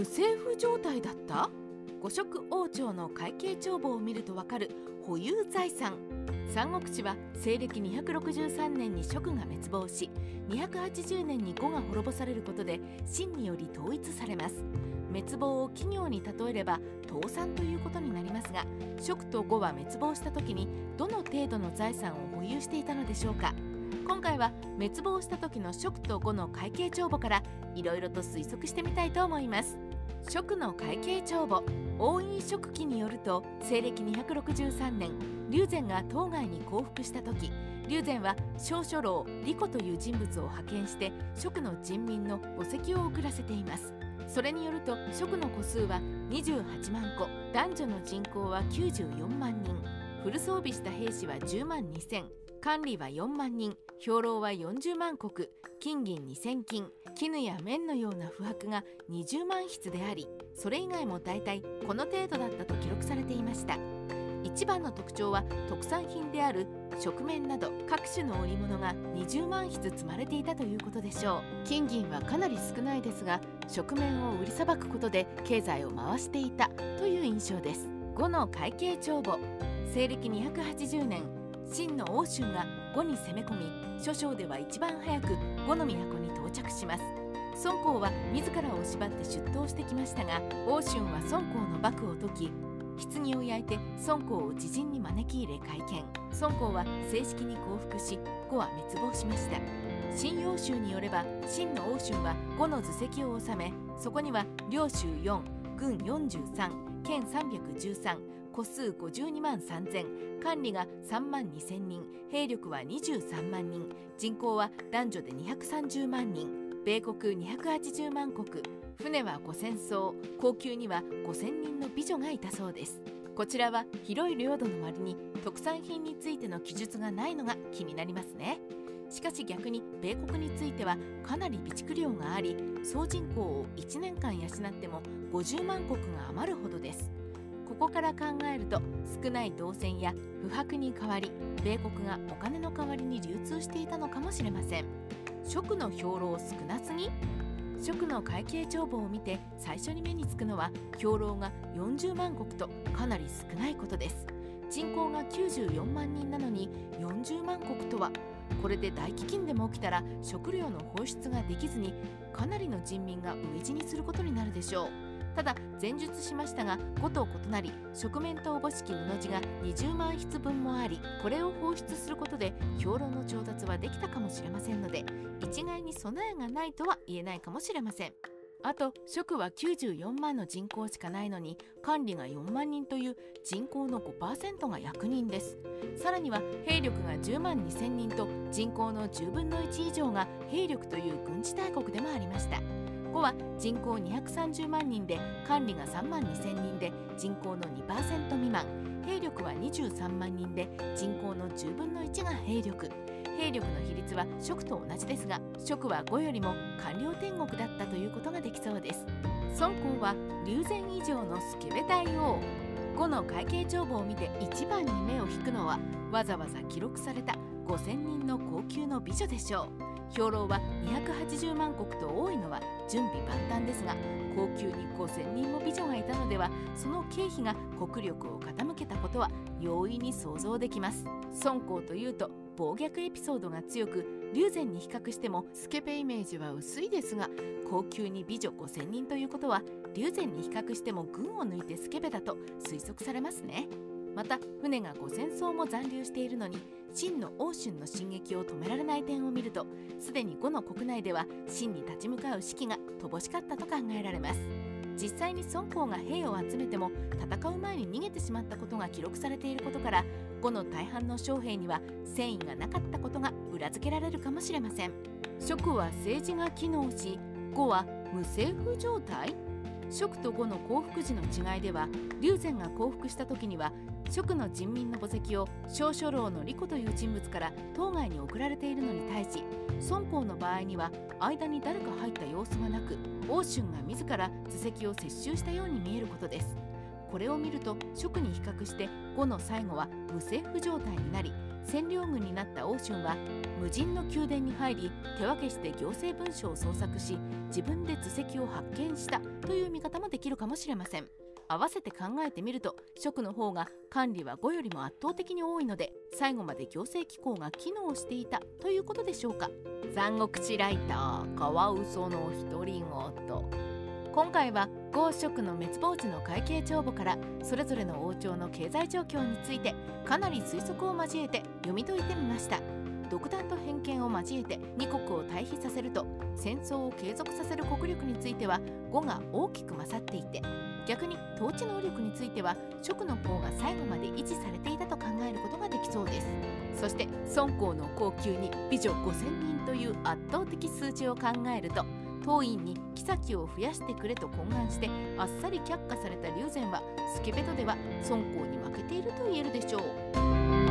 無政府状態だった？五色王朝の会計帳簿を見るとわかる保有財産。三国志は西暦263年に蜀が滅亡し280年に呉が滅ぼされることで秦により統一されます。滅亡を企業に例えれば倒産ということになりますが蜀と呉は滅亡した時にどの程度の財産を保有していたのでしょうか。今回は滅亡した時の蜀と呉の会計帳簿からいろいろと推測してみたいと思います。蜀の会計帳簿。王院蜀記によると西暦263年龍禅が当該に降伏した時龍禅は小書老李子という人物を派遣して蜀の人民の墓石を送らせています。それによると蜀の戸数は28万戸男女の人口は94万人。フル装備した兵士は10万2000管理は4万人兵糧は40万石金銀2000金。絹や綿のような不白が20万筆でありそれ以外も大体この程度だったと記録されていました。一番の特徴は特産品である食面など各種の織物が20万筆積まれていたということでしょう。金銀はかなり少ないですが食面を売りさばくことで経済を回していたという印象です。5の会計帳簿。西暦280年秦の欧州が呉に攻め込み諸将では一番早く呉の都に到着します。孫公は自らを縛って出頭してきましたが欧春は孫公の幕を解き棺を焼いて孫公を自陣に招き入れ会見孫公は正式に降伏し呉は滅亡しました。新陽州によれば秦の欧春は呉の図籍を収めそこには領州4軍43県313戸数52万3000管理が3万2000人兵力は23万人人口は男女で230万人米国280万国船は5000艘高級には5000人の美女がいたそうです。こちらは広い領土の割に特産品についての記述がないのが気になりますね。しかし逆に米国についてはかなり備蓄量があり総人口を1年間養っても50万石が余るほどです。ここから考えると少ない銅線や不白に代わり米国がお金の代わりに流通していたのかもしれません。食の兵糧少なすぎ？食の会計帳簿を見て最初に目につくのは兵糧が40万石とかなり少ないことです。人口が94万人なのに40万石とはこれで大飢饉でも起きたら食料の放出ができずにかなりの人民が飢え死にすることになるでしょう。ただ前述しましたが5と異なり食面とおぼしき布地が20万筆分もありこれを放出することで兵糧の調達はできたかもしれませんので一概に備えがないとは言えないかもしれません。あと職は94万の人口しかないのに管理が4万人という人口の5%が役人です。さらには兵力が10万2000人と人口の10分の1以上が兵力という軍事大国でもありました。5は人口230万人で管理が3万2000人で人口の2%未満。兵力は23万人で人口の10分の1が兵力。兵力の比率は蜀と同じですが蜀は5よりも官僚天国だったということができそうです。孫公は龍禅以上のスケベ大王5の会計帳簿を見て一番に目を引くのはわざわざ記録された5000人の高級の美女でしょう。兵糧は280万石と多いのは準備万端ですが高級に5000人も美女がいたのではその経費が国力を傾けたことは容易に想像できます。孫公というと暴虐エピソードが強く龍禅に比較してもスケベイメージは薄いですが高級に美女5000人ということは龍禅に比較しても群を抜いてスケベだと推測されますね。また船が5000艘も残留しているのに秦の欧春の進撃を止められない点を見るとすでに呉の国内では秦に立ち向かう士気が乏しかったと考えられます。実際に孫公が兵を集めても戦う前に逃げてしまったことが記録されていることから呉の大半の将兵には戦意がなかったことが裏付けられるかもしれません。蜀は政治が機能し呉は無政府状態？蜀と呉の降伏時の違いでは龍禅が降伏した時には蜀の人民の墓石を小書老の李子という人物から当該に送られているのに対し孫公の場合には間に誰か入った様子がなく欧春が自ら図石を接収したように見えることです。これを見ると蜀に比較して呉の最後は無政府状態になり占領軍になった欧春は無人の宮殿に入り手分けして行政文書を捜索し自分で図跡を発見したという見方もできるかもしれません。合わせて考えてみると職の方が管理は5よりも圧倒的に多いので最後まで行政機構が機能していたということでしょうか。三国志ライターカワウソの独り言今回は豪職の滅亡時の会計帳簿からそれぞれの王朝の経済状況についてかなり推測を交えて読み解いてみました。独断と偏見を交えて2国を対比させると戦争を継続させる国力については5が大きく勝っていて逆に統治能力については職の方が最後まで維持されていたと考えることができそうです。そして孫公の高級に美女5000人という圧倒的数字を考えると当院に妃を増やしてくれと懇願してあっさり却下された龍禅はスケベトでは孫公に負けていると言えるでしょう。